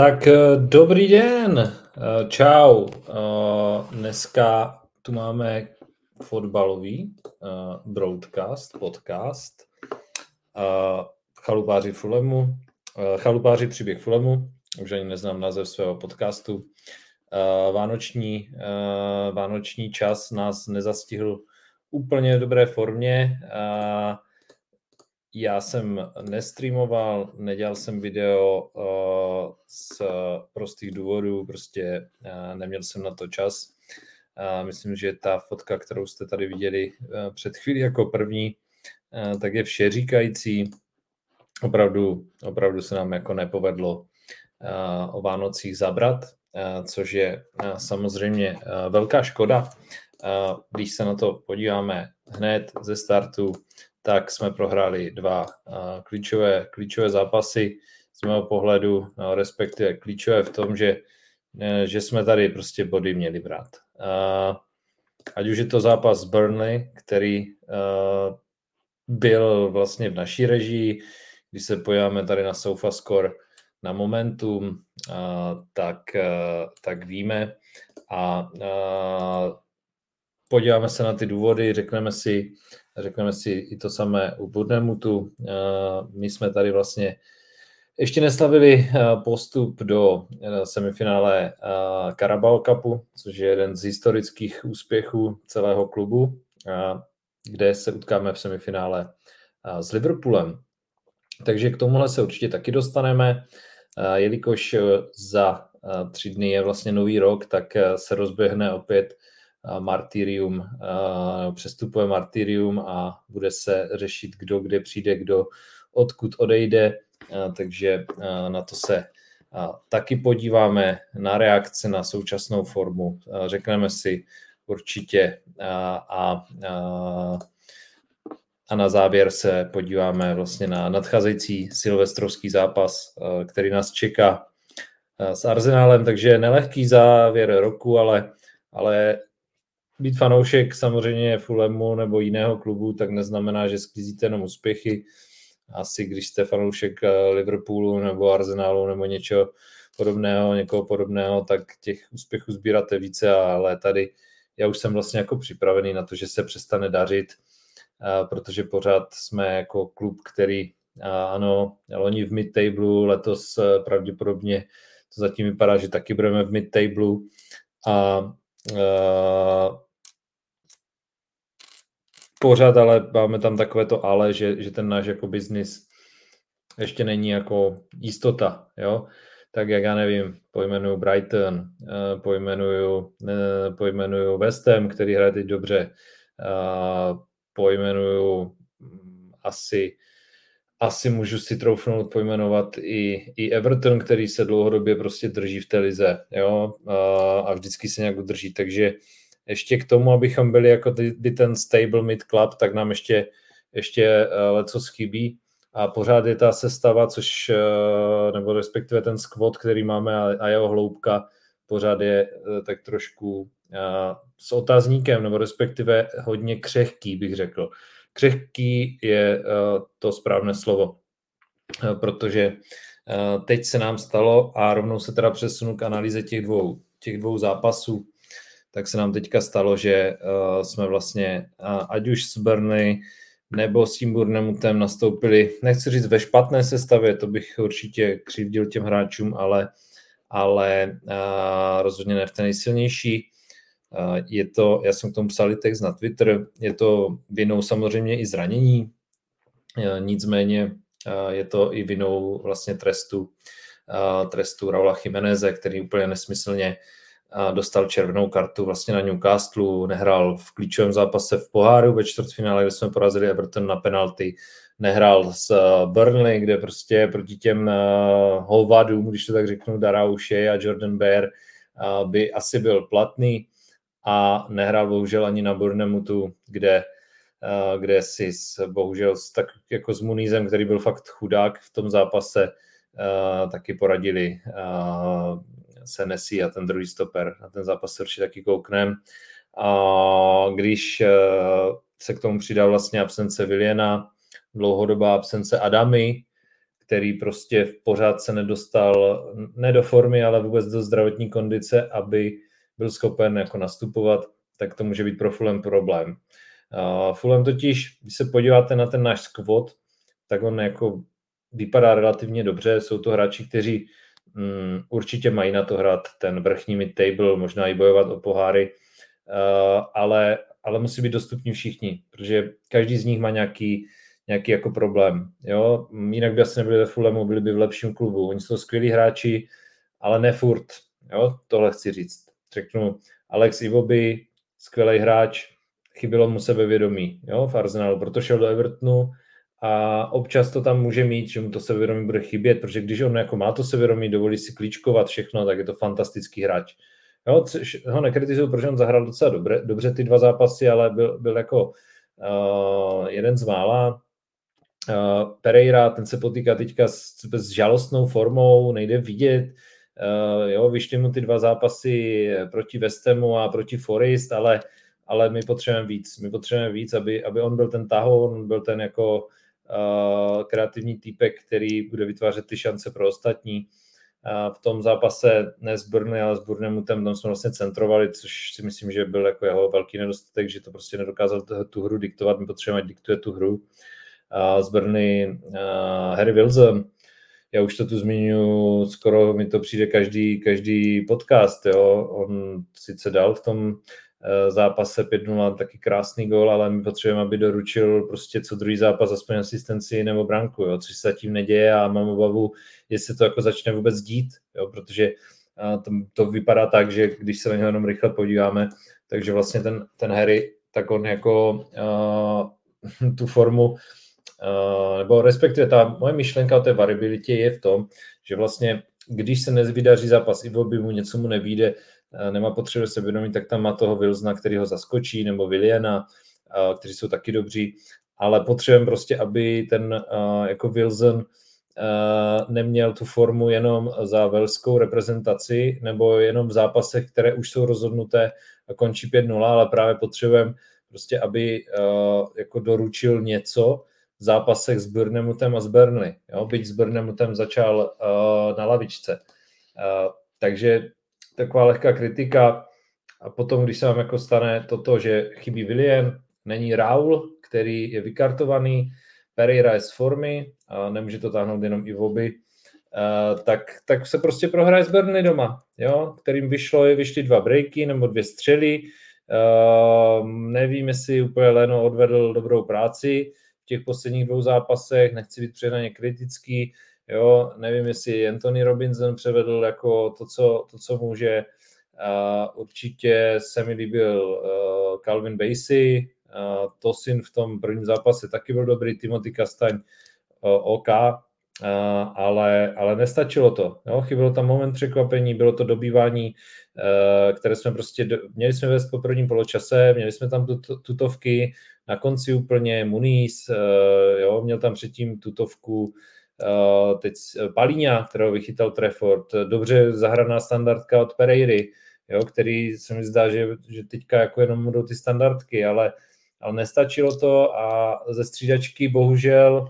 Tak eh, dobrý den, eh, čau. Eh, dneska tu máme fotbalový broadcast, podcast. Chalupáři Fulemu, Chalupáři příběh Fulemu, už ani neznám název svého podcastu. Vánoční, vánoční čas nás nezastihl úplně v dobré formě já jsem nestreamoval, nedělal jsem video uh, z prostých důvodů, prostě uh, neměl jsem na to čas. Myslím, že ta fotka, kterou jste tady viděli uh, před chvílí jako první, tak je vše říkající. Opravdu, opravdu se nám jako nepovedlo o Vánocích zabrat, což je samozřejmě velká škoda. Když se na to podíváme hned ze startu, tak jsme prohráli dva klíčové, klíčové zápasy z mého pohledu, respektive klíčové v tom, že, e, že jsme tady prostě body měli brát. Ať už je to zápas Burnley, který byl vlastně v naší režii, když se pojáme tady na SofaScore na momentum, tak, e, tak víme a podíváme se na ty důvody, řekneme si, řekneme si i to samé u Budnemutu. My jsme tady vlastně ještě neslavili postup do semifinále Carabao Cupu, což je jeden z historických úspěchů celého klubu, kde se utkáme v semifinále s Liverpoolem. Takže k tomuhle se určitě taky dostaneme, jelikož za tři dny je vlastně nový rok, tak se rozběhne opět martyrium, přestupuje martyrium a bude se řešit, kdo kde přijde, kdo odkud odejde, takže na to se taky podíváme na reakce na současnou formu. Řekneme si určitě a, a, a na závěr se podíváme vlastně na nadcházející silvestrovský zápas, který nás čeká s Arsenálem, takže nelehký závěr roku, ale, ale být fanoušek samozřejmě Fulemu nebo jiného klubu, tak neznamená, že sklízíte jenom úspěchy. Asi když jste fanoušek eh, Liverpoolu nebo Arsenalu nebo něčeho podobného, někoho podobného, tak těch úspěchů sbíráte více, ale tady já už jsem vlastně jako připravený na to, že se přestane dařit, eh, protože pořád jsme jako klub, který ano, loni v mid-tablu, letos eh, pravděpodobně to zatím vypadá, že taky budeme v mid-tablu a pořád, ale máme tam takové to ale, že, že ten náš jako biznis ještě není jako jistota, jo. Tak jak já nevím, pojmenuju Brighton, eh, pojmenuju, eh, pojmenuju West Ham, který hraje teď dobře, pojmenuju mm, asi asi můžu si troufnout pojmenovat i, i Everton, který se dlouhodobě prostě drží v té lize, jo, a, a vždycky se nějak udrží, takže ještě k tomu, abychom byli jako ty, ten stable mid club, tak nám ještě, ještě eh, leco chybí a pořád je ta sestava, což, eh, nebo respektive ten squad, který máme a, jeho hloubka, pořád je eh, tak trošku s otázníkem, nebo respektive hodně křehký, bych řekl. Křehký je to správné slovo, protože teď se nám stalo a rovnou se teda přesunu k analýze těch dvou, těch dvou zápasů tak se nám teďka stalo, že uh, jsme vlastně, uh, ať už s Burnley nebo s tím Burnemutem nastoupili, nechci říct ve špatné sestavě, to bych určitě křivdil těm hráčům, ale, ale uh, rozhodně ne v té nejsilnější. Uh, je to, já jsem k tomu psal text na Twitter, je to vinou samozřejmě i zranění, uh, nicméně uh, je to i vinou vlastně trestu, uh, trestu Raula Jimeneze, který úplně nesmyslně dostal červenou kartu vlastně na Newcastle, nehrál v klíčovém zápase v poháru ve čtvrtfinále, kde jsme porazili Everton na penalty, nehrál s eh, Burnley, kde prostě proti těm uh, hovadům, když to tak řeknu, Darauše a Jordan Bear uh, by asi byl platný. A nehrál bohužel ani na Bournemouthu, kde, uh, kde si s, bohužel s, tak jako s Munizem, který byl fakt chudák v tom zápase, uh, taky poradili uh, Senesi a ten druhý stoper. Na ten zápas se určitě taky kouknem. A když eh, se k tomu přidá vlastně absence Viliena, dlouhodobá absence Adamy, který prostě pořád se nedostal ne do formy, ale vůbec do zdravotní kondice, aby byl schopen jako nastupovat, tak to může být pro Fulham problém. Fulham totiž, když se podíváte na ten náš squad, tak on jako vypadá relativně dobře. Jsou to hráči, kteří um, určitě mají na to hrát ten vrchní mid-table, možná i bojovat o poháry, uh, ale, ale musí být dostupní všichni, protože každý z nich má nějaký, nějaký jako problém. Jo? Jinak by asi nebyli ve Fulhamu, byli by v lepším klubu. Oni jsou skvělí hráči, ale ne furt. Jo? Tohle chci říct. Řeknu, Alex Ivoby, skvělý hráč, chybělo mu sebevědomí jo, v Arsenalu, proto šel do Evertonu a občas to tam může mít, že mu to sebevědomí bude chybět, protože když on jako má to sebevědomí, dovolí si klíčkovat všechno, tak je to fantastický hráč. Jo, ho nekritizuju, protože on zahrál docela dobře, dobře ty dva zápasy, ale byl, byl jako uh, jeden z mála. Uh, Pereira, ten se potýká teďka s, s žalostnou formou, nejde vidět, uh, jo, vyšly mu ty dva zápasy proti Westemu a proti Forest, ale ale my potřebujeme víc. My potřebujeme víc, aby, aby on byl ten tahoun, byl ten jako kreativní týpek, který bude vytvářet ty šance pro ostatní. Uh, v tom zápase ne s Burny, ale s Burnemutem, tam jsme vlastně centrovali, což si myslím, že byl jako jeho velký nedostatek, že to prostě nedokázal tu, hru diktovat, my potřebujeme, diktuje tu hru. Uh, z Brny Harry Wilson, já už to tu zmiňuji, skoro mi to přijde každý, každý podcast, jo. On sice dal v tom Eh, zápase 5-0 taky krásný gol, ale my potřebujeme, aby doručil prostě co druhý zápas aspoň asistenci nebo branku, jo, což se zatím neděje a mám obavu, jestli to jako začne vůbec dít, jo, protože eh, to, to vypadá tak, že když se na něho jenom rychle podíváme, takže vlastně ten, ten Harry, tak on jako uh, tu formu, nebo respektive ta moje myšlenka o té variabilitě je v tom, že vlastně když se nevydaří zápas, i by mu něco mu nevíde, Eh, nemá potřebu se vědomit, tak tam má toho Wilsona, který ho zaskočí, nebo Williana, eh, kteří jsou taky dobří, ale potřebujeme prostě, aby ten eh, jako Wilson neměl tu formu jenom za velskou reprezentaci nebo jenom v zápasech, které už jsou rozhodnuté a končí 5-0, ale právě potřebujeme prostě, aby jako doručil něco v zápasech s Burnemutem a s Burnley. Jo? Byť s Burnemutem začal na lavičce. takže taková lehká kritika. A potom, když se vám jako stane toto, že chybí William, není Raul, který je vykartovaný, Pereira je z formy, a nemůže to táhnout jenom i v oby, tak, tak se prostě prohraje s Burnley doma, jo, kterým vyšlo, je vyšly dva breaky nebo dvě střely. Uh, nevím, jestli úplně Leno odvedl dobrou práci těch posledních dvou zápasech, nechci být přehnaně kritický, Jo, nevím, jestli Anthony Robinson převedl jako to, co, to, co může. Uh, určitě se mi líbil uh, Calvin Basie, uh, Tosin v tom prvním zápase taky byl dobrý, Timothy Kastaň uh, OK, ale, ale nestačilo to. Jo? Chybělo tam moment překvapení, bylo to dobývání, uh, které jsme prostě, do, měli jsme vést po prvním poločase, měli jsme tam tut, tutovky, na konci úplně Muniz, uh, jo, měl tam předtím tutovku, Eh, teď Palíňa, kterého vychytal Trefford, dobře zahraná standardka od Pereiry, jo, který se mi zdá, že, že teďka jako jenom budou ty standardky, ale, ale nestačilo to a ze střídačky bohužel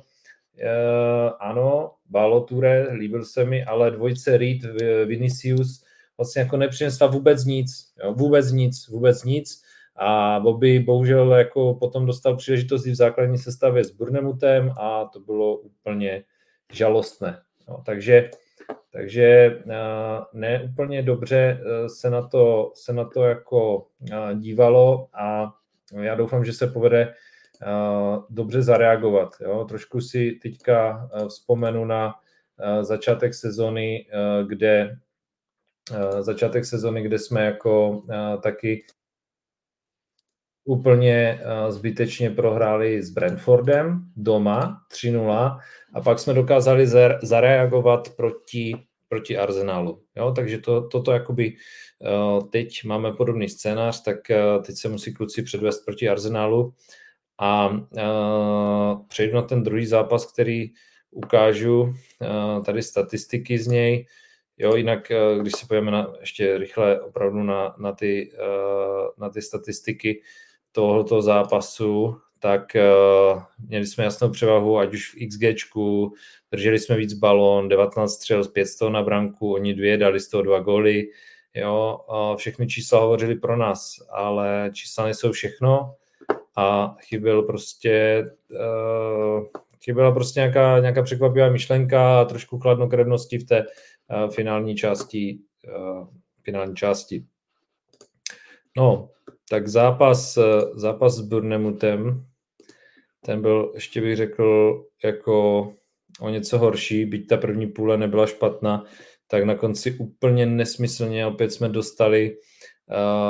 ano, Baloture, líbil se mi, ale dvojce Reed, Vinicius vlastně jako nepřinesla vůbec nic, jo, vůbec nic, vůbec nic a Bobby bohužel jako potom dostal příležitost v základní sestavě s Burnemutem a to bylo úplně žalostné. No, takže takže eh, ne úplně dobře eh, se na to, se na to jako eh, dívalo a já doufám, že se povede dobře zareagovat. Jo. Trošku si teďka vzpomenu na začátek sezony, kde začátek sezony, kde jsme jako taky úplně eh, zbytečně prohráli s Brentfordem doma 3-0 a pak jsme dokázali zareagovat proti, proti Arsenalu. Jo, takže to, toto jakoby eh, teď máme podobný scénář, tak eh, teď se musí kluci předvést proti Arsenalu a přejdu na ten druhý zápas, který ukážu tady statistiky z něj. Jo, jinak, když se pojeme na, ještě rychle opravdu na, na, ty, na ty statistiky, tohoto zápasu, tak uh, měli jsme jasnou převahu, ať už v XG, drželi jsme víc balón, 19 střel, 5 na branku, oni dvě dali z toho dva góly, jo, uh, všechny čísla hovořili pro nás, ale čísla nejsou všechno a chyběl prostě uh, chyběla prostě nějaká, nějaká překvapivá myšlenka a trošku chladnokrevnosti v té uh, finální části uh, finální části. No, tak zápas, zápas s Burnemutem, ten byl, ještě bych řekl, jako o něco horší, byť ta první půle nebyla špatná, tak na konci úplně nesmyslně opět jsme dostali,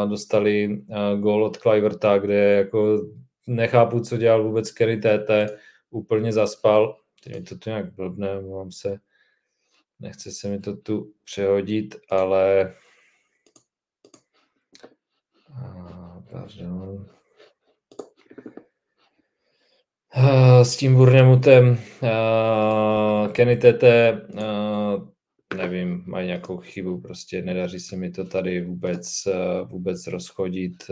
dostali gól od Cliverta, kde jako nechápu, co dělal vůbec Kerry TT, úplně zaspal, mi to tu nějak blbne, mám se, nechce se mi to tu přehodit, ale pardon. S tím Burnemutem Kenny Tete, nevím, mají nějakou chybu, prostě nedaří se mi to tady vůbec, vůbec rozchodit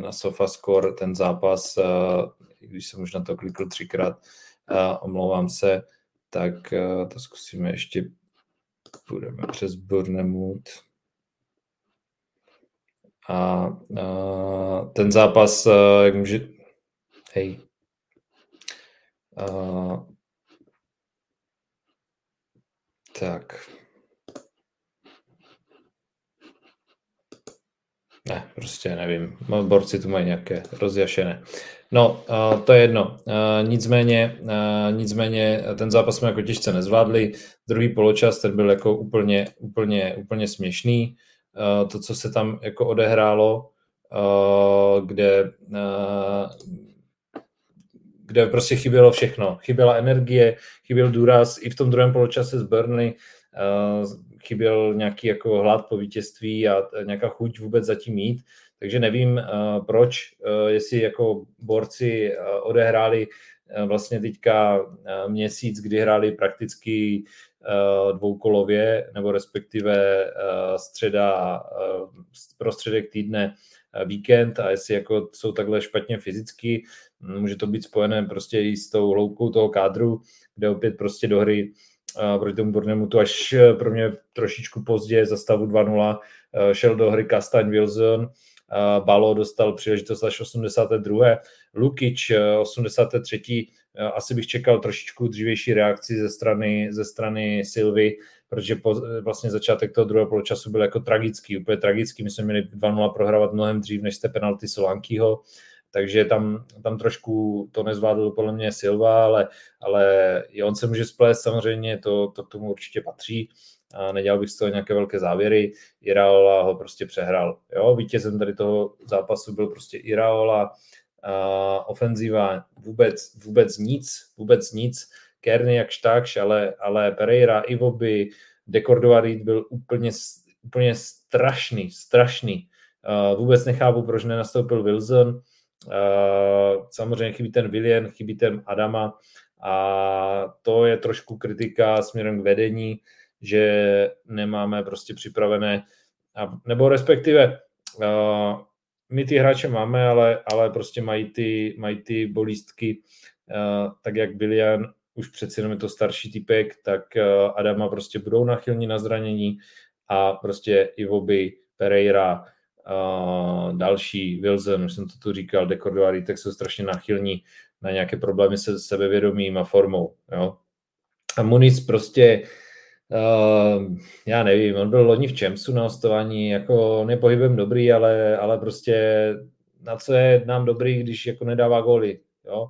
na SofaScore ten zápas, když jsem už na to klikl třikrát, omlouvám se, tak to zkusíme ještě, půjdeme přes Burnemut a, a ten zápas, jak může, hej, a, tak. Ne, prostě nevím. Borci tu mají nějaké rozjašené. No, uh, to je jedno. Uh, nicméně, uh, nicméně ten zápas jsme jako těžce nezvládli. Druhý poločas, ten byl jako úplně, úplně, úplně směšný. Eh, to, co se tam jako odehrálo, eh, kde, eh, kde prostě chybělo všechno. Chyběla energie, chyběl důraz i v tom druhém poločase z Burnley, chyběl nějaký jako hlad po vítězství a nějaká chuť vůbec zatím mít. Takže nevím, proč, jestli jako borci odehráli vlastně teďka měsíc, kdy hráli prakticky Eh, dvoukolově, nebo respektive eh, středa, eh, prostředek týdne víkend a jestli jako jsou takhle špatně fyzicky, hm, může to být spojené prostě i s tou hloubkou toho kádru, kde opět prostě do hry proti tomu to až pro mě trošičku pozdě za stavu 2-0 šel do hry Kastaň Wilson, Balo dostal příležitost až 82. Lukič 83. Asi bych čekal trošičku dřívější reakci ze strany, ze strany Silvy, protože po, vlastně začátek toho druhého poločasu byl jako tragický, úplně tragický. My jsme měli 2-0 prohrávat mnohem dřív než jste penalty Solankyho, takže tam, tam trošku to nezvládl podle mě Silva, ale, ale i on se může splést samozřejmě, to, to k tomu určitě patří a nedělal bych z toho nějaké velké závěry. Iraola ho prostě přehrál. Jo? Vítězem tady toho zápasu byl prostě Iraola, a ofenziva vůbec, vůbec nic, vůbec nic. Kerny jakž takž, ale, ale Pereira, Ivoby, Dekordovarit byl úplně, úplně strašný, strašný. Uh, vůbec nechápu, proč nenastoupil Wilson. Uh, samozřejmě chybí ten William, chybí ten Adama a to je trošku kritika směrem k vedení že nemáme prostě připravené, nebo respektive uh, my ty hráče máme, ale, ale prostě mají ty, mají ty bolístky, uh, tak jak William, už přeci jenom je to starší typek, tak uh, Adama prostě budou nachylní na zranění a prostě Ivoby, Pereira, uh, další, Wilson, už jsem to tu říkal, Dekordovari, tak jsou strašně nachylní na nějaké problémy se sebevědomím a formou. Jo? A Muniz prostě Uh, já nevím, on byl loni v Čemsu na hostování, jako on je pohybem dobrý, ale, ale prostě na co je nám dobrý, když jako nedává góly, jo.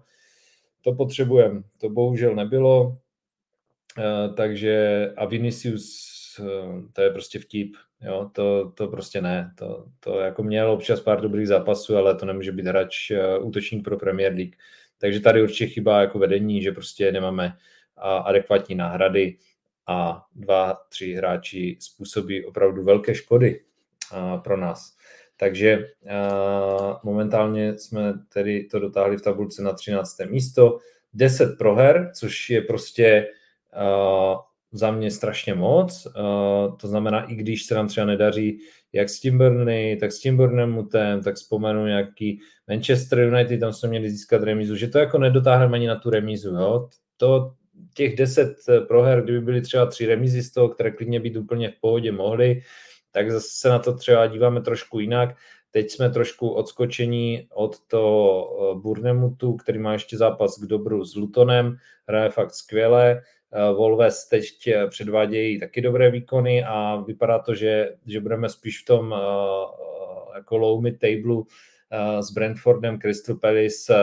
To potřebujeme, to bohužel nebylo, uh, takže a Vinicius, uh, to je prostě vtip, jo, to, to prostě ne, to, to jako měl občas pár dobrých zápasů, ale to nemůže být hráč uh, útočník pro Premier League, takže tady určitě chybá jako vedení, že prostě nemáme adekvátní náhrady, a dva, tři hráči způsobí opravdu velké škody pro nás. Takže momentálně jsme tedy to dotáhli v tabulce na 13. místo, 10 proher, což je prostě za mě strašně moc. Uh, to znamená, i když se nám třeba nedaří jak s tím Burnley, tak s tím Bournemoutem, tak vzpomenu nějaký Manchester United, tam jsme měli získat remízu, že to jako nedotáhneme ani na tu remízu. Jo? To, těch deset proher, kdyby byly třeba tři remízy z toho, které klidně být úplně v pohodě mohly, tak se na to třeba díváme trošku jinak. Teď jsme trošku odskočení od toho Burnemutu, který má ještě zápas k dobru s Lutonem, hraje fakt skvěle. Eh, Volves teď předvádějí taky dobré výkony a vypadá to, že, že budeme spíš v tom jako low mid table s Brentfordem, Crystal Palace,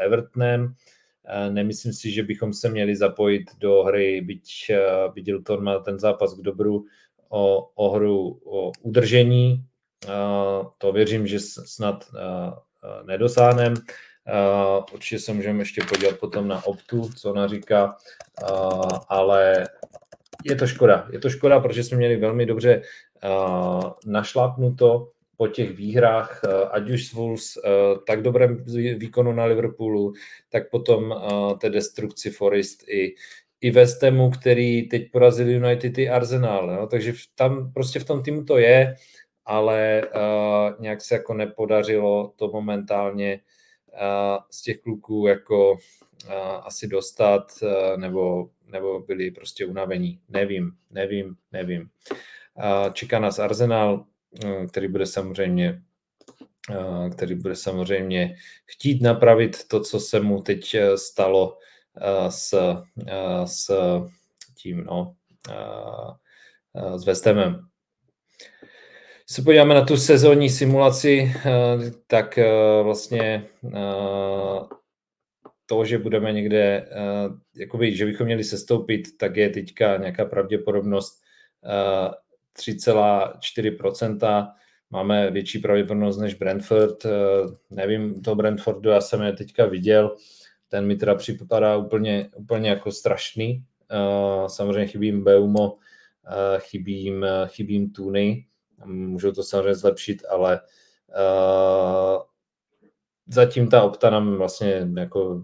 Evertonem. Nemyslím si, že bychom se měli zapojit do hry, byť, byť Luton má ten zápas k dobru o, o hru o udržení. To věřím, že snad nedosáhneme. Určitě se můžeme ještě podívat potom na Optu, co ona říká, ale je to škoda. Je to škoda, protože jsme měli velmi dobře našlápnuto po těch výhrách, ať už s Wolves, tak dobrém výkonu na Liverpoolu, tak potom té destrukci Forest i, i West Hamu, který teď porazil United i Arsenal. Jo? Takže tam prostě v tom týmu to je, ale uh, nějak se jako nepodařilo to momentálně z těch kluků jako asi dostat, nebo, nebo byli prostě unavení. Nevím, nevím, nevím. Čeká nás Arsenal, který bude samozřejmě který bude samozřejmě chtít napravit to, co se mu teď stalo s, s tím, no, s Vestemem se podíváme na tu sezónní simulaci, eh, tak eh, vlastně eh, to, že budeme někde, jakoby, že bychom měli sestoupit, tak je teďka nějaká pravděpodobnost 3,4%. Máme větší pravděpodobnost než Brentford. Nevím, to Brentfordu, já jsem je teďka viděl, ten mi teda připadá úplně, úplně jako strašný. Samozřejmě chybím Beumo, chybím, chybím Tuny, můžou to samozřejmě zlepšit, ale zatím ta opta nám vlastně jako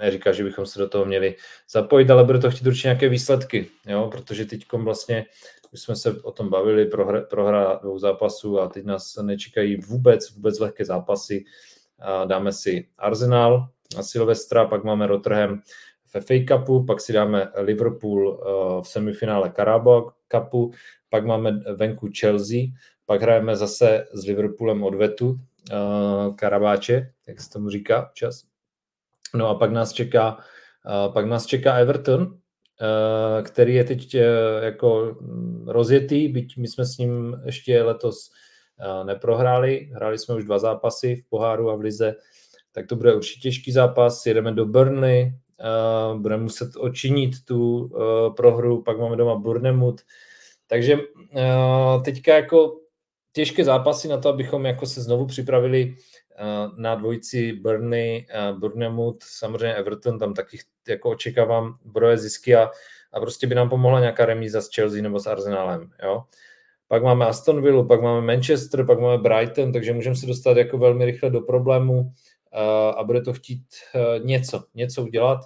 neříká, že bychom se do toho měli zapojit, ale bude to chtít určitě nějaké výsledky, jo? protože teď vlastně už jsme se o tom bavili, prohra, prohra dvou zápasů a teď nás nečekají vůbec, vůbec lehké zápasy. Dáme si Arsenal na Silvestra, pak máme Rotterdam v FA Cupu, pak si dáme Liverpool uh, v semifinále Carabao Cupu, pak máme venku Chelsea, pak hrajeme zase s Liverpoolem odvetu, uh, Karabáče, jak se tomu říká čas. No a pak nás čeká, uh, pak nás čeká Everton, který je teď jako rozjetý, byť my jsme s ním ještě letos neprohráli, hráli jsme už dva zápasy v poháru a v lize, tak to bude určitě těžký zápas, jedeme do Burnley, uh, budeme muset očinit tu uh, prohru, pak máme doma Bournemouth, takže uh, teďka jako těžké zápasy na to, abychom jako se znovu připravili uh, na dvojici Burnley, uh, Bournemouth, samozřejmě Everton, tam taky jako očekávám broje zisky a, a prostě by nám pomohla nějaká remíza s Chelsea nebo s Arsenalem, jo. Pak máme Aston Villa, pak máme Manchester, pak máme Brighton, takže můžeme se dostat jako velmi rychle do problému a bude to chtít uh, něco, něco udělat.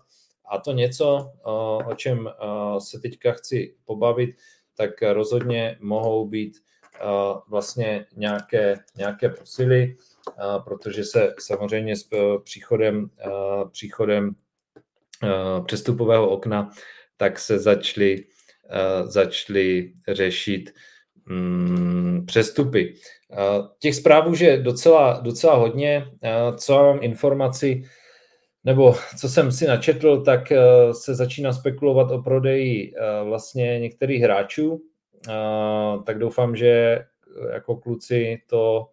A to něco, uh, o čem se teďka chci pobavit, tak rozhodně mohou být vlastně nějaké, nějaké posily, protože se samozřejmě s příchodem, příchodem přestupového okna tak se začaly začaly řešit mm, přestupy. Těch zpráv je docela, docela hodně. Co mám informaci, nebo co jsem si načetl, tak eh, se začíná spekulovat o prodeji eh, vlastně některých hráčů, tak doufám, že jako kluci to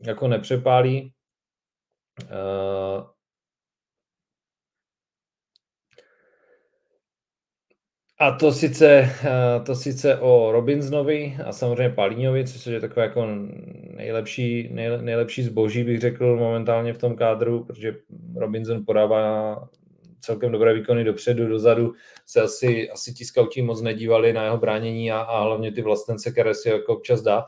jako nepřepálí. A to sice, eh, to sice o Robinsonovi a samozřejmě Palíňovi, což je takové jako nejlepší, nejlepší zboží, bych řekl momentálně v tom kádru, protože Robinson podává celkem dobré výkony dopředu, dozadu se asi, asi ti scouti moc nedívali na jeho bránění a, a hlavně ty vlastence, které si jako občas dá,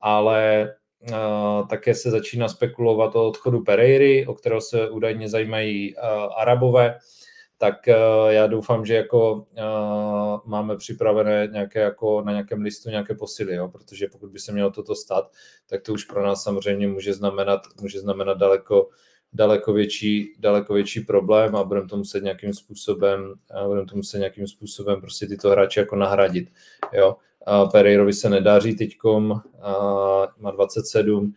ale uh, také se začíná spekulovat o odchodu Pereiry, o kterého se údajně zajímají uh, Arabové, tak já doufám, že jako máme připravené nějaké jako na nějakém listu nějaké posily, jo? protože pokud by se mělo toto stát, tak to už pro nás samozřejmě může znamenat, může znamenat daleko, daleko větší, daleko větší problém a budeme to muset nějakým způsobem, budeme to muset nějakým způsobem prostě tyto hráče jako nahradit. Jo? Pereirovi se nedaří teďkom, má 27,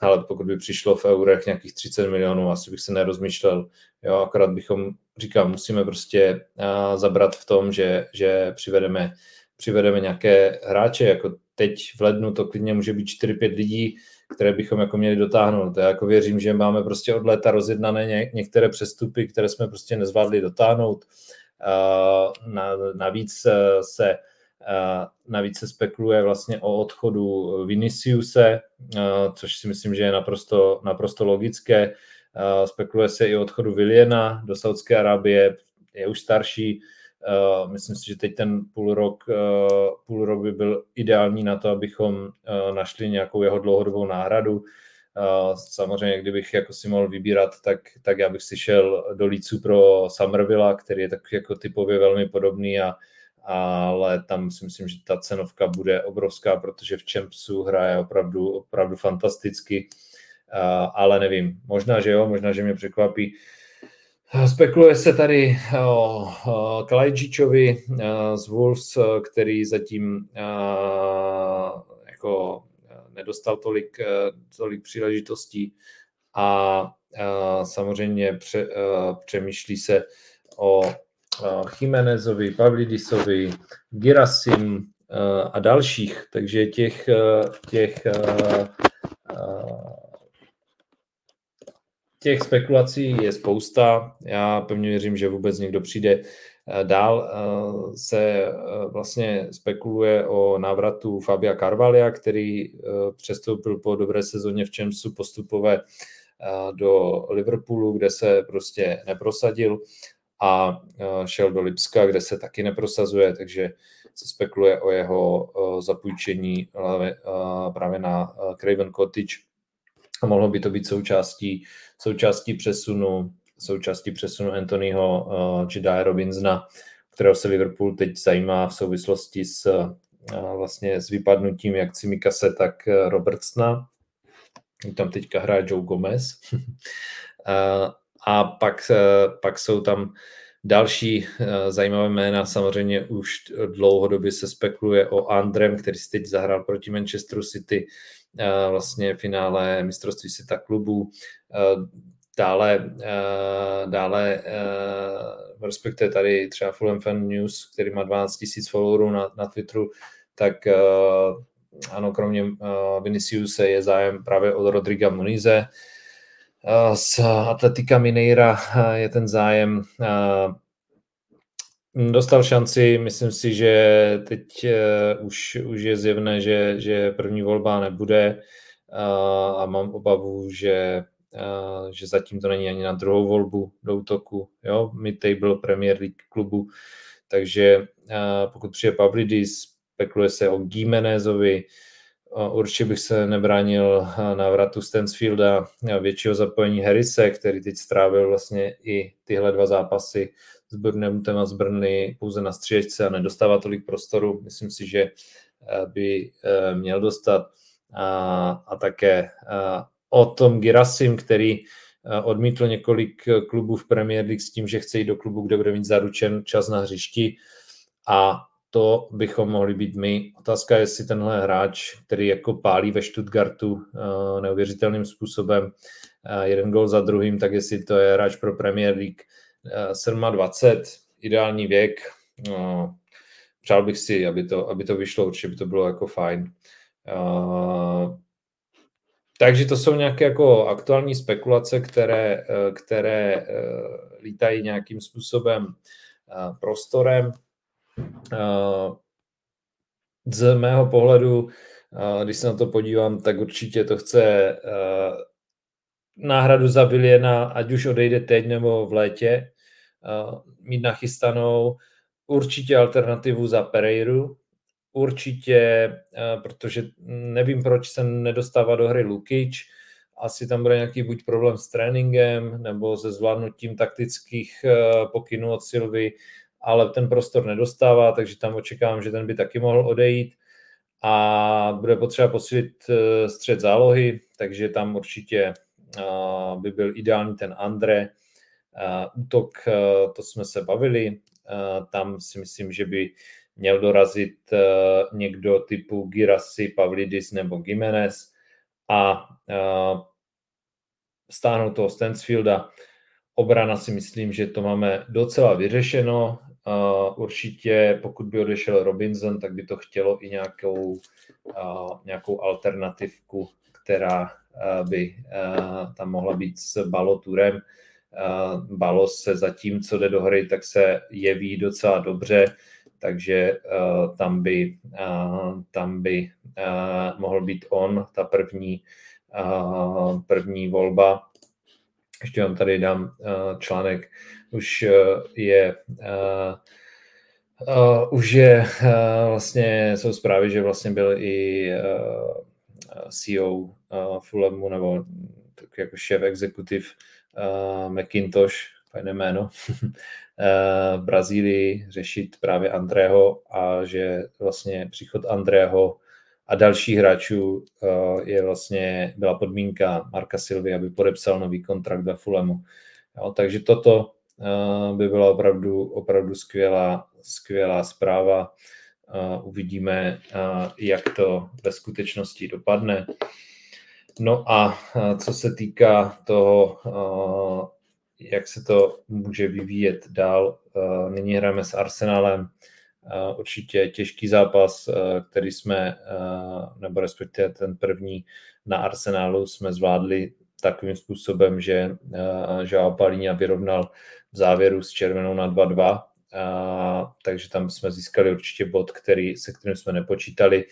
ale pokud by přišlo v eurech nějakých 30 milionů, asi bych se nerozmýšlel. Jo, akorát bychom, říkám, musíme prostě zabrat v tom, že, že přivedeme, přivedeme nějaké hráče, jako teď v lednu to klidně může být 4-5 lidí, které bychom jako měli dotáhnout. Já jako věřím, že máme prostě od léta rozjednané ně, některé přestupy, které jsme prostě nezvládli dotáhnout. Na, navíc se Navíc se spekuluje vlastně o odchodu Viniciuse, což si myslím, že je naprosto, naprosto logické. Spekuluje se i o odchodu Viliena do Saudské Arábie, je už starší. Myslím si, že teď ten půl rok, půl rok by byl ideální na to, abychom našli nějakou jeho dlouhodobou náhradu. Samozřejmě, kdybych jako si mohl vybírat, tak, tak já bych si šel do Lícu pro Summervilla, který je tak jako typově velmi podobný a ale tam si myslím, že ta cenovka bude obrovská, protože v Champsu hraje opravdu, opravdu fantasticky, ale nevím, možná, že jo, možná, že mě překvapí. Spekuluje se tady o Kalajčičovi z Wolves, který zatím jako nedostal tolik, tolik příležitostí a samozřejmě pře, přemýšlí se o Chimenezovi, Pavlidisovi, Girasim a dalších. Takže těch, těch, těch spekulací je spousta. Já pevně věřím, že vůbec někdo přijde Dál se vlastně spekuluje o návratu Fabia Carvalia, který přestoupil po dobré sezóně v Čemsu postupové do Liverpoolu, kde se prostě neprosadil a šel do Lipska, kde se taky neprosazuje, takže se spekuluje o jeho zapůjčení právě na Craven Cottage a mohlo by to být součástí, součástí přesunu součástí přesunu Anthonyho Jedaya Robinsona, kterého se Liverpool teď zajímá v souvislosti s vlastně s vypadnutím jak Cimikase, tak Robertsona. Tam teďka hraje Joe Gomez. a pak, pak jsou tam další uh, zajímavé jména. Samozřejmě už dlouhodobě se spekuluje o Andrem, který si teď zahrál proti Manchesteru City uh, vlastně finále mistrovství světa klubů. Uh, Dále, dále respektive tady třeba Fulham Fan News, který má 12 000 followerů na, na Twitteru, tak ano, kromě Viniciuse je zájem právě od Rodriga Munize. Uh, z Atletika Mineira uh, je ten zájem. Uh, dostal šanci, myslím si, že teď už, už je zjevné, že, že první volba nebude a mám obavu, že že zatím to není ani na druhou volbu do útoku, jo, mid-table Premier League klubu, takže pokud přijde Pavlidis, spekuluje se o Gimenezovi, určitě bych se nebránil návratu Stansfielda, většího zapojení Harrise, který teď strávil vlastně i tyhle dva zápasy s Burnemtem a z Brny pouze na střížce a nedostává tolik prostoru. Myslím si, že by měl dostat a, a také o tom Girasim, který eh, odmítl několik klubů v Premier League s tím, že chce jít do klubu, kde bude mít zaručen čas na hřišti a to bychom mohli být my. Otázka je, jestli tenhle hráč, který jako pálí ve Stuttgartu eh, neuvěřitelným způsobem, jeden gol za druhým, tak jestli to je hráč pro Premier League 27, ideální věk. Přál bych si, aby to, aby to vyšlo, určitě by to bylo jako fajn. Takže to jsou nějaké jako aktuální spekulace, které, eh, které eh, lítají nějakým způsobem eh, prostorem. Z mého pohledu, když se na to podívám, tak určitě to chce náhradu za Viliena, ať už odejde teď nebo v létě, mít nachystanou určitě alternativu za Pereiru, určitě, eh, protože nevím, proč se nedostává do hry Lukic asi tam bude nějaký buď problém s tréninkem nebo se zvládnutím taktických pokynů od Silvy, ale ten prostor nedostává, takže tam očekávám, že ten by taky mohl odejít a bude potřeba posílit střed zálohy, takže tam určitě by byl ideální ten Andre. Útok, to jsme se bavili, tam si myslím, že by měl dorazit někdo typu Girassi, Pavlidis nebo Jiménez a stáhnout toho Stansfielda. Obrana si myslím, že to máme docela vyřešeno. Určitě, pokud by odešel Robinson, tak by to chtělo i nějakou, nějakou alternativku, která by tam mohla být s Baloturem. Balos se zatím, co jde do hry, tak se jeví docela dobře, takže tam by, tam by mohl být on, ta první, první volba. Ještě vám tady dám článek, už je Uh, už je uh, vlastně, jsou zprávy, že vlastně byl i uh, CEO uh, Fulhamu nebo tak jako šéf exekutiv uh, McIntosh, fajné jméno, v Brazílii řešit právě Andrého a že vlastně příchod Andrého a dalších hráčů uh, je vlastně, byla podmínka Marka Silvy, aby podepsal nový kontrakt ve Fulhamu. Jo, takže toto uh, by byla opravdu, opravdu skvělá, skvělá zpráva. Uh, uvidíme, jak to ve skutečnosti dopadne. No a co se týká toho, jak se to může vyvíjet dál, nyní hrajeme s Arsenálem, určitě těžký zápas, který jsme, nebo respektive ten první na Arsenálu jsme zvládli takovým způsobem, že Joao Palíňa vyrovnal v závěru s červenou na 2-2, takže tam jsme získali určitě bod, který, se kterým jsme nepočítali.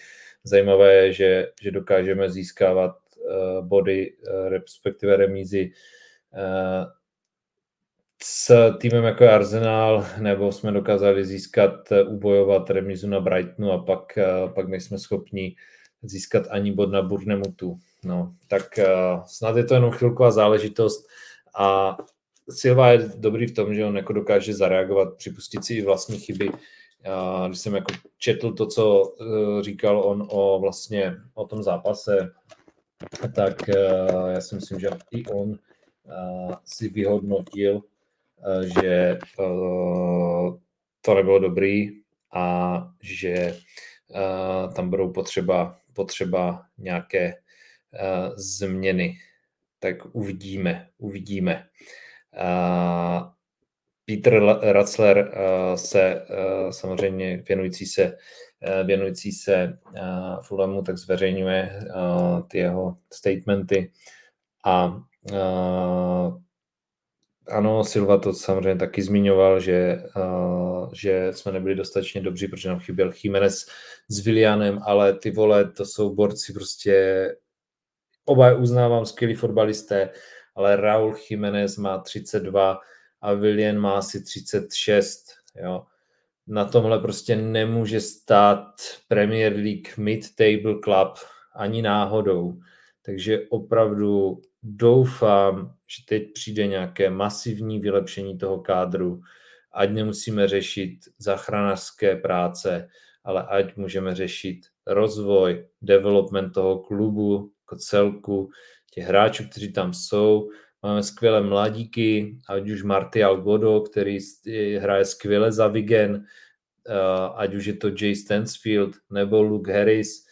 Zajímavé je, že, že dokážeme získávat Eh, body, eh, respektive remízy eh, s týmem jako je Arsenal, nebo jsme dokázali získat, ubojovat remízu na Brightonu a pak, pak nejsme schopni získat ani bod na Burnemutu. No, tak snad je to jenom chvilková záležitost a Silva je dobrý v tom, že on jako dokáže zareagovat, připustit si i vlastní chyby. Když jsem jako četl to, co říkal on o vlastně o tom zápase, tak já si myslím, že i on si vyhodnotil, že uh, to nebylo dobrý a že uh, tam budou potřeba, potřeba nějaké změny. Tak uvidíme, uvidíme. Peter Ratzler se samozřejmě věnující se Eh, věnující se eh, Fulhamu, tak zveřejňuje eh, ty jeho statementy a ano, Silva to samozřejmě taky zmiňoval, že, uh, že jsme nebyli dostatečně dobří, protože nám chyběl Jiménez s Willianem, ale ty vole, to jsou borci prostě, oba uznávám, skvělí fotbalisté, ale Raul Jiménez má 32 a Willian má asi 36, jo na tomhle prostě nemůže stát Premier League mid-table club ani náhodou. Takže opravdu doufám, že teď přijde nějaké masivní vylepšení toho kádru, ať nemusíme řešit zachranářské práce, ale ať můžeme řešit rozvoj, development toho klubu jako celku, těch hráčů, kteří tam jsou. Máme skvělé mladíky, ať už Martial Godo, který hraje skvěle za Vigen, Eh, ať už je to Jay Stansfield nebo Luke Harris,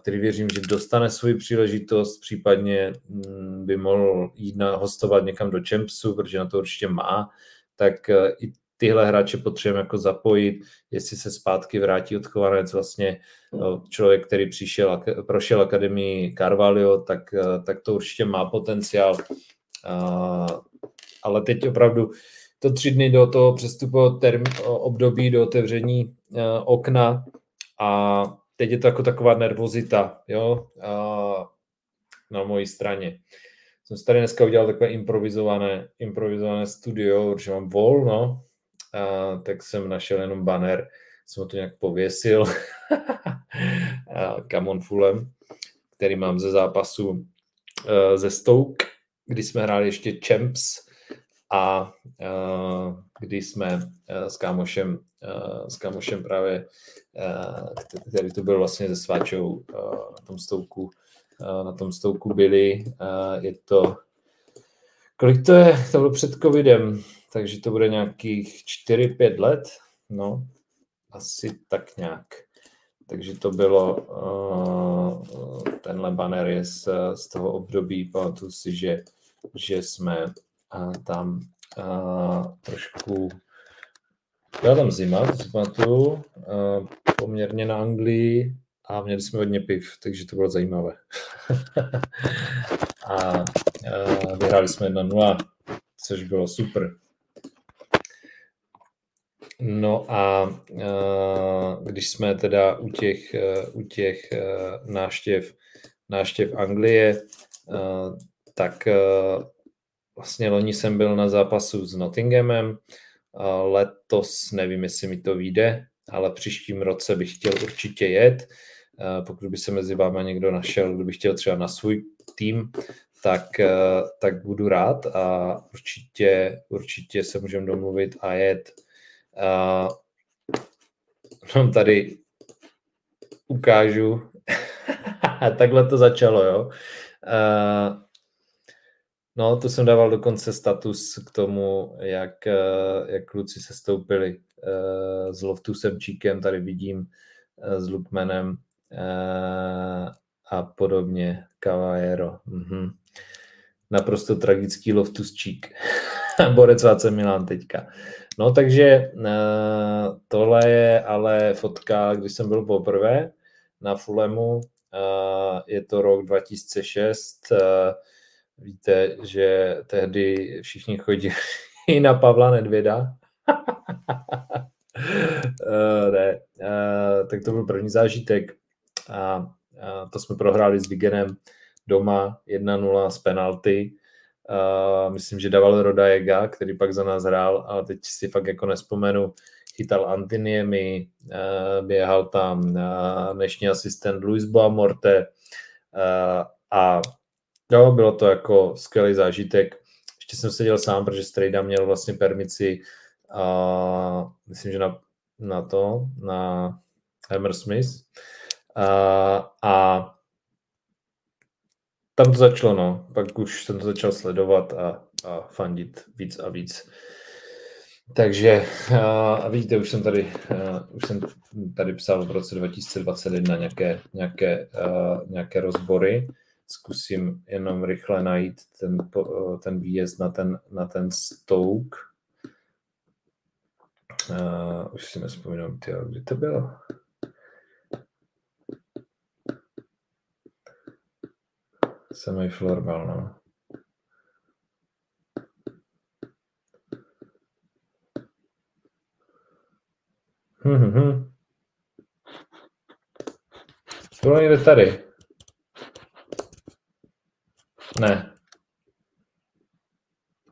který věřím, že dostane svoji příležitost, případně mm, by mohl jít na hostovat někam do Champsu, protože na to určitě má, tak eh, i tyhle hráče potřebujeme jako zapojit, jestli se zpátky vrátí odchovanec vlastně člověk, který přišel, prošel akademii Carvalho, tak, tak to určitě má potenciál. Ale teď opravdu to tři dny do toho přestupového term- období, do otevření okna a teď je to jako taková nervozita, jo, uh, na mojí straně. Jsem si tady dneska udělal takové improvizované, improvizované studio, protože mám volno, uh, tak jsem našel jenom banner, jsem ho to nějak pověsil, Come on Fulham, který mám ze zápasu ze Stoke, kdy jsme hráli ještě Champs a uh, kdy jsme uh, s kámošem, uh, s kámošem právě, který to byl vlastně ze Sváčou na tom stouku, na tom stouku byli. Je to, kolik to je? To bylo před covidem, takže to bude nějakých 4-5 let, no, asi tak nějak. Takže to bylo, tenhle banner je z, z toho období, pamatuju si, že, že jsme a tam a, trošku byla tam zima, to si pamatuju, poměrně na Anglii a měli jsme hodně piv, takže to bylo zajímavé. a, a vyhráli jsme 1-0, což bylo super. No a, když jsme teda u těch, u těch náštěv, náštěv Anglie, tak vlastně loni jsem byl na zápasu s Nottinghamem, letos nevím, jestli mi to vyjde, ale příštím roce bych chtěl určitě jet. Pokud by se mezi vámi někdo našel, kdo by chtěl třeba na svůj tým, tak, tak budu rád a určitě, určitě se můžeme domluvit a jet. No, tady ukážu. Takhle to začalo, jo. No, to jsem dával dokonce status k tomu, jak, eh, jak kluci se stoupili eh, s Loftusem Číkem, tady vidím eh, s Lukmanem a podobně, Cavallero. Mhm. Naprosto tragický Loftus Čík. Borec AC Milan teďka. No takže tohle je ale fotka, když jsem byl poprvé na Fulemu. Je to rok 2006 Víte, že tehdy všichni chodili na Pavla Nedvěda. uh, ne, uh, tak to byl první zážitek a to jsme prohráli s Vigenem doma 1-0 z penalty. Uh, myslím, že dával Rodajega, který pak za nás hrál, ale teď si fakt jako nespomenu. Chytal Antiniemi, uh, běhal tam uh, dnešní asistent Luis Boamorte uh, a Jo, bylo to jako skvělý zážitek. Ještě jsem seděl sám, protože Strejda měl vlastně permici a myslím, že na, na to, na Hammersmith. A, a tam to začalo, no. Pak už jsem to začal sledovat a, a fandit víc a víc. Takže a vidíte, už jsem tady, už jsem tady psal v roce 2021 nějaké, nějaké, nějaké rozbory zkusím jenom rychle najít ten, ten výjezd na ten, na ten Stouk. Uh, už si nespomínám, tyjo, kdy to bylo. Samý florbal, no. Hmm, hmm, hmm. Bylo někde tady. Ne.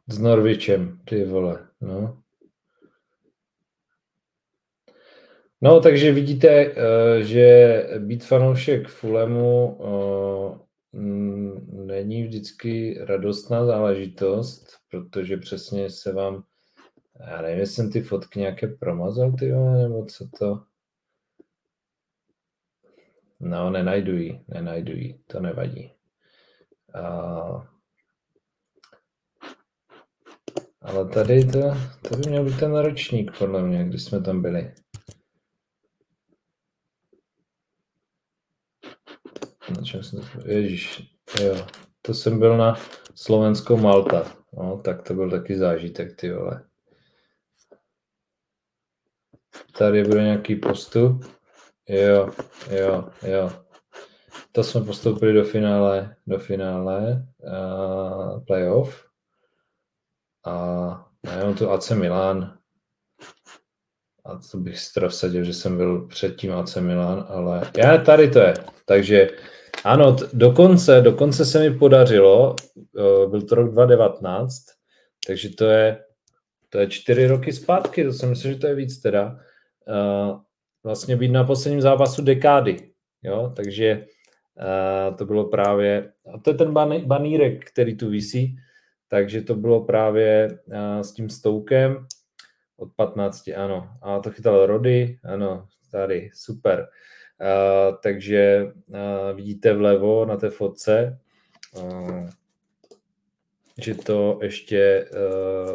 S Norvičem, ty vole, no. No, takže vidíte, eh, že být fanoušek Fulemu eh, není vždycky radostná záležitost, protože přesně se vám, já nevím, jestli jsem ty fotky nějaké promazal, ty nebo co to. No, nenajdu ji, nenajdu ji, to nevadí. A... Ale tady to, to by měl být ten ročník, podle mě, když jsme tam byli. Na čem jsem to... Ježíš, jo. To jsem byl na Slovensko Malta. No, tak to byl taky zážitek, ty vole. Tady bude nějaký postup. Jo, jo, jo to jsme postoupili do finále, do finále uh, playoff. A já tu AC Milan. A to bych vsadil, že jsem byl předtím AC Milan, ale já tady to je. Takže ano, t- dokonce, dokonce se mi podařilo, uh, byl to rok 2019, takže to je, to je čtyři roky zpátky, to si myslím, že to je víc teda, uh, vlastně být na posledním zápasu dekády, jo, takže A to bylo právě, a to je ten banírek, který tu visí, takže to bylo právě s tím Stoukem od 15, ano. A to chytal Rody, ano, tady, super. Uh, takže vidíte vlevo na té fotce, že to ještě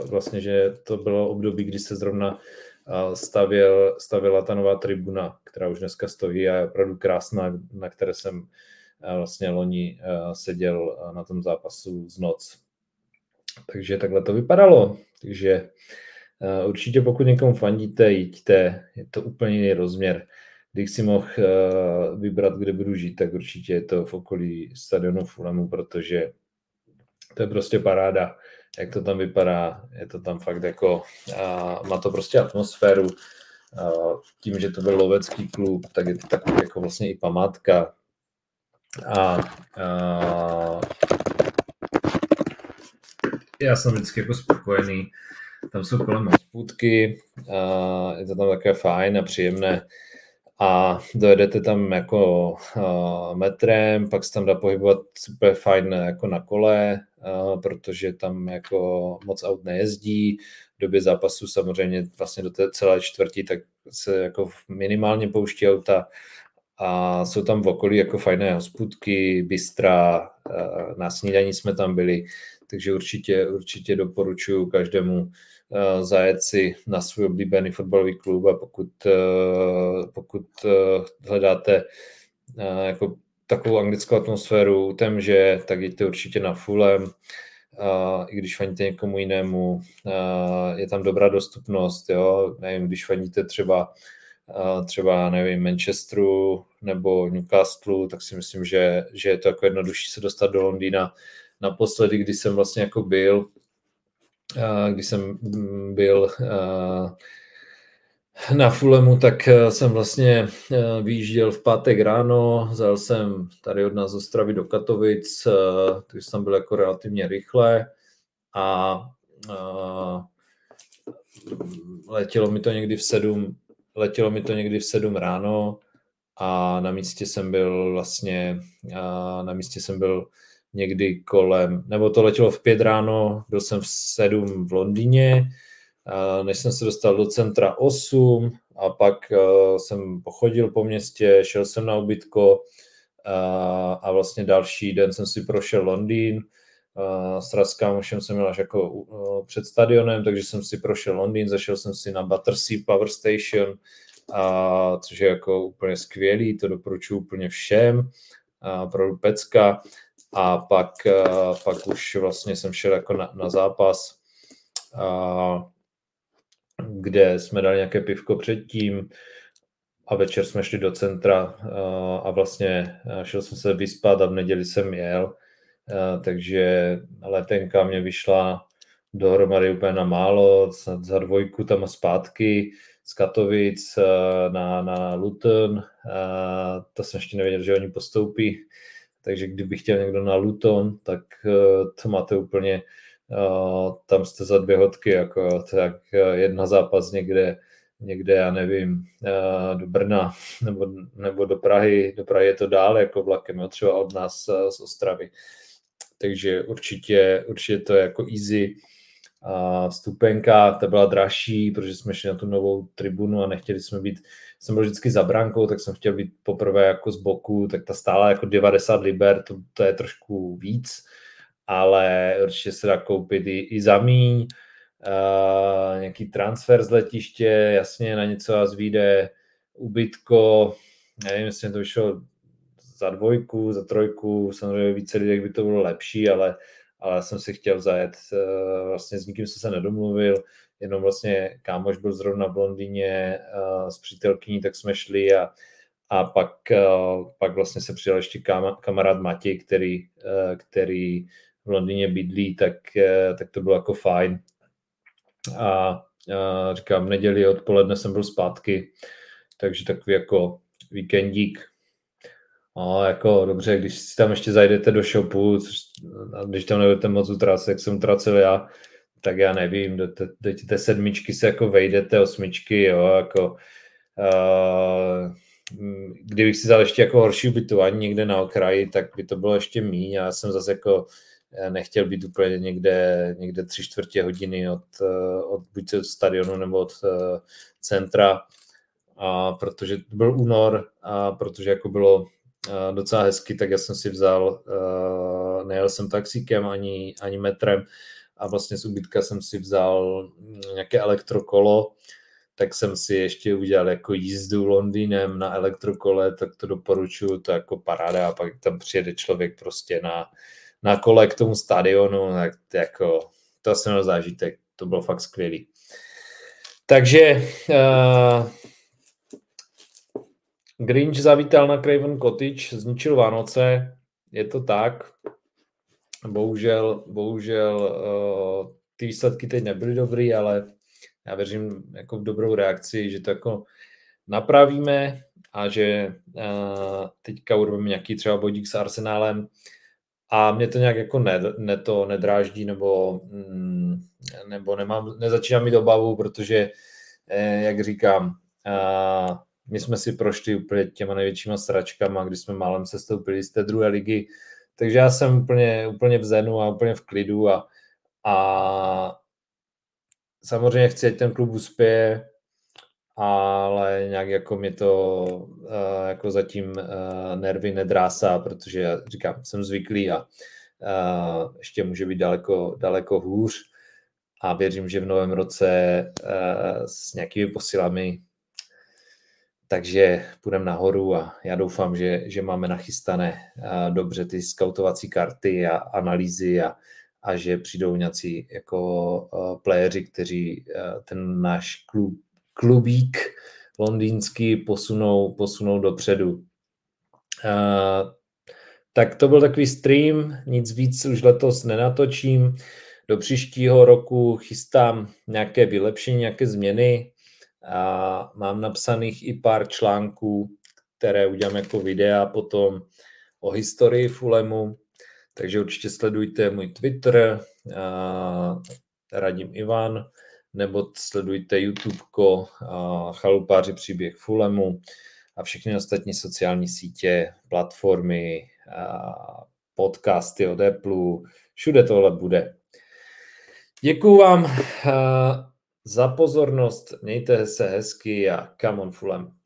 vlastně, že to bylo období, kdy se zrovna stavěl, stavěla ta nová tribuna, která už dneska stojí a je opravdu krásná, na které jsem vlastně loni uh, seděl uh, na tom zápasu z noc. Takže takhle to vypadalo. Takže uh, určitě pokud někomu fandíte, jděte, je to úplně jiný rozměr. Když si mohl vybrat, kde budu žít, tak určitě je to v okolí stadionu Fulhamu, protože to je prostě paráda, jak to tam vypadá, je to tam fakt jako, uh, má to prostě atmosféru, uh, tím, že to byl lovecký klub, tak je to takový jako vlastně i památka a uh, já jsem vždycky jako spokojený, tam jsou kolem hospůdky, uh, je to tam také fajn a příjemné, a dojedete tam jako uh, metrem, pak se tam dá pohybovat super fajn jako na kole, uh, protože tam jako moc aut nejezdí. V době zápasu samozřejmě vlastně do té celé čtvrtí, tak se jako minimálně pouští auta a jsou tam v okolí jako fajné hospůdky, bystra, uh, na snídaní jsme tam byli, takže určitě, určitě doporučuji každému Eh, zajet si na svůj oblíbený fotbalový klub a pokud, eh, pokud eh, hledáte jako takovou anglickou atmosféru, tém, že tak jděte určitě na Fulham, i když faníte někomu jinému, je tam dobrá dostupnost, jo, nevím, když faníte třeba třeba, nevím, Manchesteru nebo Newcastle, tak si myslím, že, že je to jako jednodušší se dostat do Londýna. Naposledy, když jsem vlastně jako byl, když jsem mm, byl na Fulemu, tak jsem vlastně vyjížděl v pátek ráno, zajel jsem tady od nás z Ostravy do Katovic, takže jsem byl jako relativně rychle a letělo mi to někdy v sedm, letělo mi to někdy v sedm ráno a na místě jsem byl vlastně, na místě jsem byl někdy kolem, nebo to letělo v pět ráno, byl jsem v sedm v Londýně, než jsem se dostal do centra 8 a pak jsem pochodil po městě, šel jsem na ubytko a vlastně další den jsem si prošel Londýn, s Raskámošem jsem měl až jako před stadionem, takže jsem si prošel Londýn, zašel jsem si na Battersea Power Station, a, což je jako úplně skvělý, to doporučuji úplně všem, a pro pecka. A pak, uh, pak už vlastně jsem šel jako na, na zápas, uh, kde jsme dali nějaké pivko předtím a večer jsme šli do centra uh, a vlastně šel jsem se vyspat a v neděli jsem jel, takže letenka mě vyšla dohromady úplně na málo, za, dvojku tam a zpátky z Katovic na, na Luton, to jsem ještě nevěděl, že oni postoupí, takže kdyby chtěl někdo na Luton, tak to máte úplně, tam jste za dvě hodky, jako tak jedna zápas někde, někde, já nevím, do Brna nebo, nebo do Prahy, do Prahy je to dál jako vlakem, jo, třeba od nás z Ostravy. Takže určitě, určitě to je jako easy. A vstupenka, ta byla dražší, protože jsme šli na tu novou tribunu a nechtěli jsme být jsem byl vždycky za brankou, tak jsem chtěl být poprvé jako z boku, tak ta stála jako 90 liber, to, to je trošku víc, ale určitě se dá koupit i, i za míň, uh, nějaký transfer z letiště, jasně na něco vás vyjde ubytko, nevím, jestli to vyšlo za dvojku, za trojku, samozřejmě více lidí by to bylo lepší, ale, ale jsem si chtěl zajet, uh, vlastně s nikým jsem se nedomluvil, jenom vlastně kámoš byl zrovna v Londýně uh, s přítelkyní, tak jsme šli a, a pak, uh, pak vlastně se přidal ještě kam, kamarád Matěj, který, který v Londýně bydlí, tak, tak to bylo jako fajn. A uh, říkám, v neděli odpoledne jsem byl zpátky, takže takový jako víkendík. A jako dobře, když si tam ještě zajdete do shopu, což, když tam nebudete moc utracet, jak jsem utracel já, tak já nevím, do, té, do té sedmičky se jako vejdete, osmičky, jo, jako uh, kdybych si vzal ještě jako horší ubytování někde na okraji, tak by to bylo ještě míň. Já jsem zase jako eh, nechtěl být úplně někde, někde tři čtvrtě hodiny od, eh, od buď od stadionu nebo od centra, a protože to byl únor a protože jako bylo docela hezky, tak já jsem si vzal, nejel jsem taxíkem ani, ani metrem a vlastně z ubytka jsem si vzal nějaké elektrokolo, tak jsem si ještě udělal jako jízdu Londýnem na elektrokole, tak to doporučuju, to jako paráda a pak tam přijede člověk prostě na, na kole k tomu stadionu, tak jako, to jsem měl zážitek, to bylo fakt skvělý. Takže uh, Grinch zavítal na Craven Cottage, zničil Vánoce, je to tak. Bohužel, bohužel uh, ty výsledky teď nebyly dobrý, ale já věřím jako v dobrou reakci, že to jako napravíme a že uh, teďka urveme nějaký třeba bodík s Arsenálem a mě to nějak jako ne, ne to nedráždí nebo, mm, nebo nemám, nezačínám mít obavu, protože eh, jak říkám, my jsme si prošli úplně těma největšíma sračkama, když jsme málem se stoupili z té druhé ligy, takže já jsem úplně, úplně v zenu a úplně v klidu a, a samozřejmě chci, ať ten klub uspěje, ale nějak jako mě to uh, jako zatím uh, nervy nedrásá, protože já říkám, jsem zvyklý a uh, ještě může být daleko, daleko hůř. A věřím, že v novém roce s nějakými posilami takže půjdeme nahoru a já doufám, že, že máme nachystané uh, dobře ty skautovací karty a analýzy a, a že přijdou nějací jako uh, playeři, kteří uh, ten náš klub, klubík londýnský posunou, posunou dopředu. Tak to byl takový stream, nic víc už letos nenatočím. Do příštího roku chystám nějaké vylepšení, nějaké změny. A mám napsaných i pár článků, které udělám jako videa potom o historii Fulemu, takže určitě sledujte můj Twitter, radím Ivan, nebo sledujte YouTubeko Chalupáři příběh Fulemu a všechny ostatní sociální sítě, platformy, podcasty od Apple, všude tohle bude. Děkuju vám za pozornost, mějte se hezky a come on Fulham.